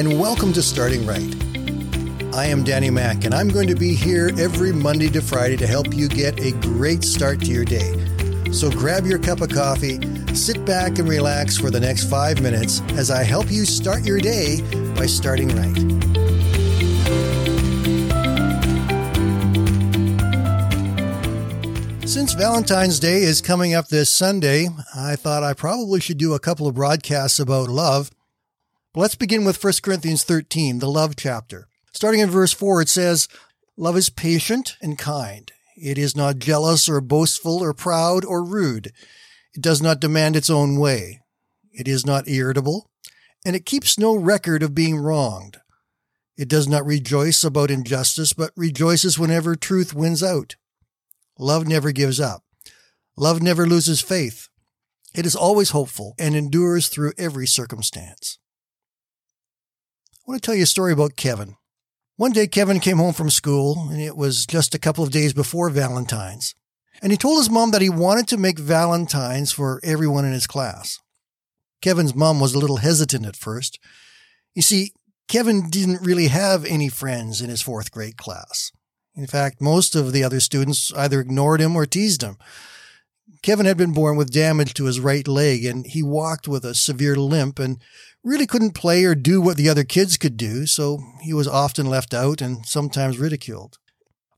and welcome to Starting Right. I am Danny Mack, and I'm going to be here every Monday to Friday to help you get a great start to your day. So grab your cup of coffee, sit back, and relax for the next five minutes as I help you start your day by starting right. Since Valentine's Day is coming up this Sunday, I thought I probably should do a couple of broadcasts about love. But let's begin with 1 Corinthians 13, the love chapter. Starting in verse 4, it says, Love is patient and kind. It is not jealous or boastful or proud or rude. It does not demand its own way. It is not irritable, and it keeps no record of being wronged. It does not rejoice about injustice, but rejoices whenever truth wins out. Love never gives up. Love never loses faith. It is always hopeful and endures through every circumstance. I want to tell you a story about Kevin. One day, Kevin came home from school, and it was just a couple of days before Valentine's. And he told his mom that he wanted to make Valentines for everyone in his class. Kevin's mom was a little hesitant at first. You see, Kevin didn't really have any friends in his fourth grade class. In fact, most of the other students either ignored him or teased him. Kevin had been born with damage to his right leg and he walked with a severe limp and really couldn't play or do what the other kids could do, so he was often left out and sometimes ridiculed.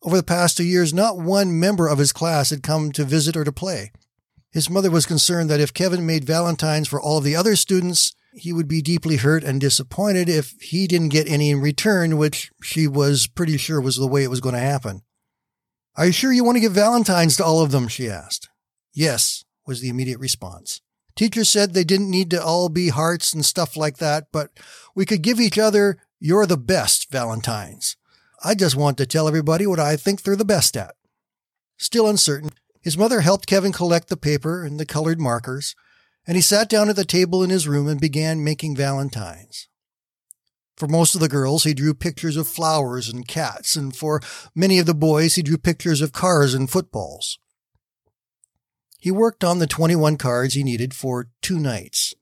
Over the past two years, not one member of his class had come to visit or to play. His mother was concerned that if Kevin made Valentines for all of the other students, he would be deeply hurt and disappointed if he didn't get any in return, which she was pretty sure was the way it was going to happen. Are you sure you want to give Valentines to all of them? she asked. Yes, was the immediate response. Teachers said they didn't need to all be hearts and stuff like that, but we could give each other you're the best Valentines. I just want to tell everybody what I think they're the best at. Still uncertain, his mother helped Kevin collect the paper and the colored markers and he sat down at the table in his room and began making valentines. For most of the girls, he drew pictures of flowers and cats, and for many of the boys, he drew pictures of cars and footballs. He worked on the 21 cards he needed for two nights.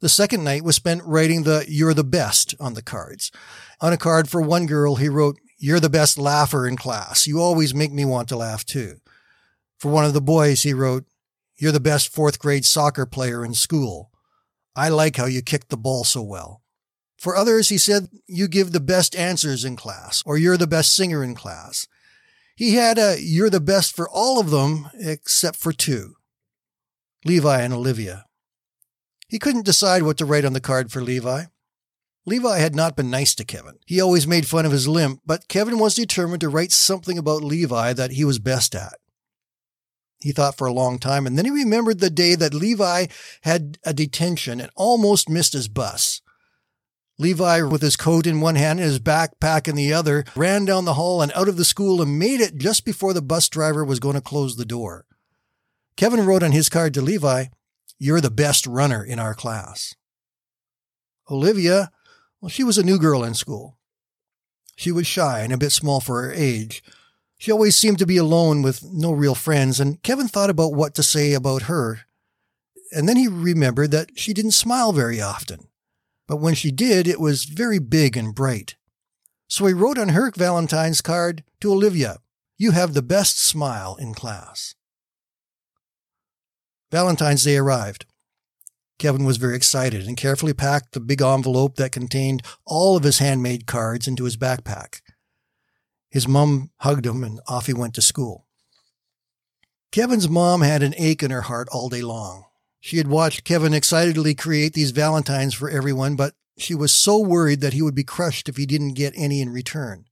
The second night was spent writing the You're the Best on the cards. On a card for one girl, he wrote, You're the best laugher in class. You always make me want to laugh too. For one of the boys, he wrote, you're the best fourth grade soccer player in school. I like how you kick the ball so well. For others, he said, you give the best answers in class, or you're the best singer in class. He had a, you're the best for all of them except for two Levi and Olivia. He couldn't decide what to write on the card for Levi. Levi had not been nice to Kevin. He always made fun of his limp, but Kevin was determined to write something about Levi that he was best at. He thought for a long time, and then he remembered the day that Levi had a detention and almost missed his bus. Levi, with his coat in one hand and his backpack in the other, ran down the hall and out of the school and made it just before the bus driver was going to close the door. Kevin wrote on his card to Levi, You're the best runner in our class. Olivia, well, she was a new girl in school. She was shy and a bit small for her age, she always seemed to be alone with no real friends, and Kevin thought about what to say about her. And then he remembered that she didn't smile very often. But when she did, it was very big and bright. So he wrote on her Valentine's card to Olivia, You have the best smile in class. Valentine's Day arrived. Kevin was very excited and carefully packed the big envelope that contained all of his handmade cards into his backpack. His mom hugged him and off he went to school. Kevin's mom had an ache in her heart all day long. She had watched Kevin excitedly create these valentines for everyone, but she was so worried that he would be crushed if he didn't get any in return.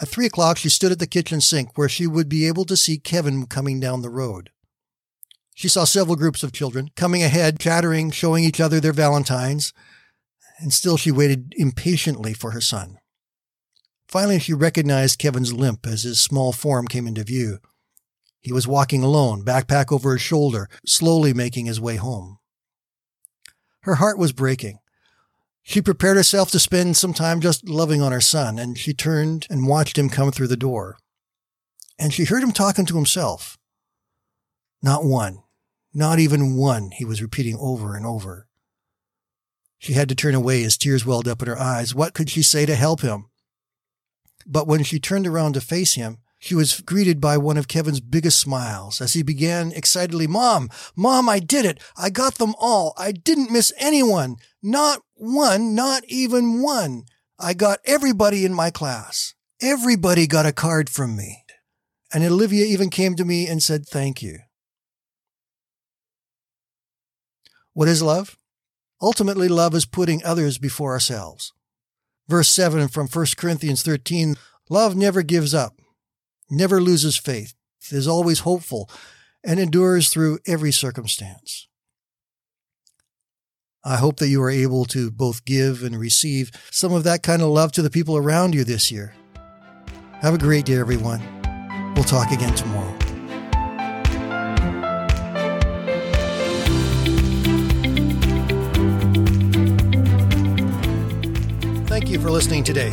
At three o'clock, she stood at the kitchen sink where she would be able to see Kevin coming down the road. She saw several groups of children coming ahead, chattering, showing each other their valentines, and still she waited impatiently for her son. Finally, she recognized Kevin's limp as his small form came into view. He was walking alone, backpack over his shoulder, slowly making his way home. Her heart was breaking. She prepared herself to spend some time just loving on her son, and she turned and watched him come through the door. And she heard him talking to himself. Not one, not even one, he was repeating over and over. She had to turn away as tears welled up in her eyes. What could she say to help him? But when she turned around to face him, she was greeted by one of Kevin's biggest smiles as he began excitedly, Mom, Mom, I did it. I got them all. I didn't miss anyone. Not one, not even one. I got everybody in my class. Everybody got a card from me. And Olivia even came to me and said, Thank you. What is love? Ultimately, love is putting others before ourselves. Verse 7 from 1 Corinthians 13 Love never gives up, never loses faith, is always hopeful, and endures through every circumstance. I hope that you are able to both give and receive some of that kind of love to the people around you this year. Have a great day, everyone. We'll talk again tomorrow. Thank you for listening today.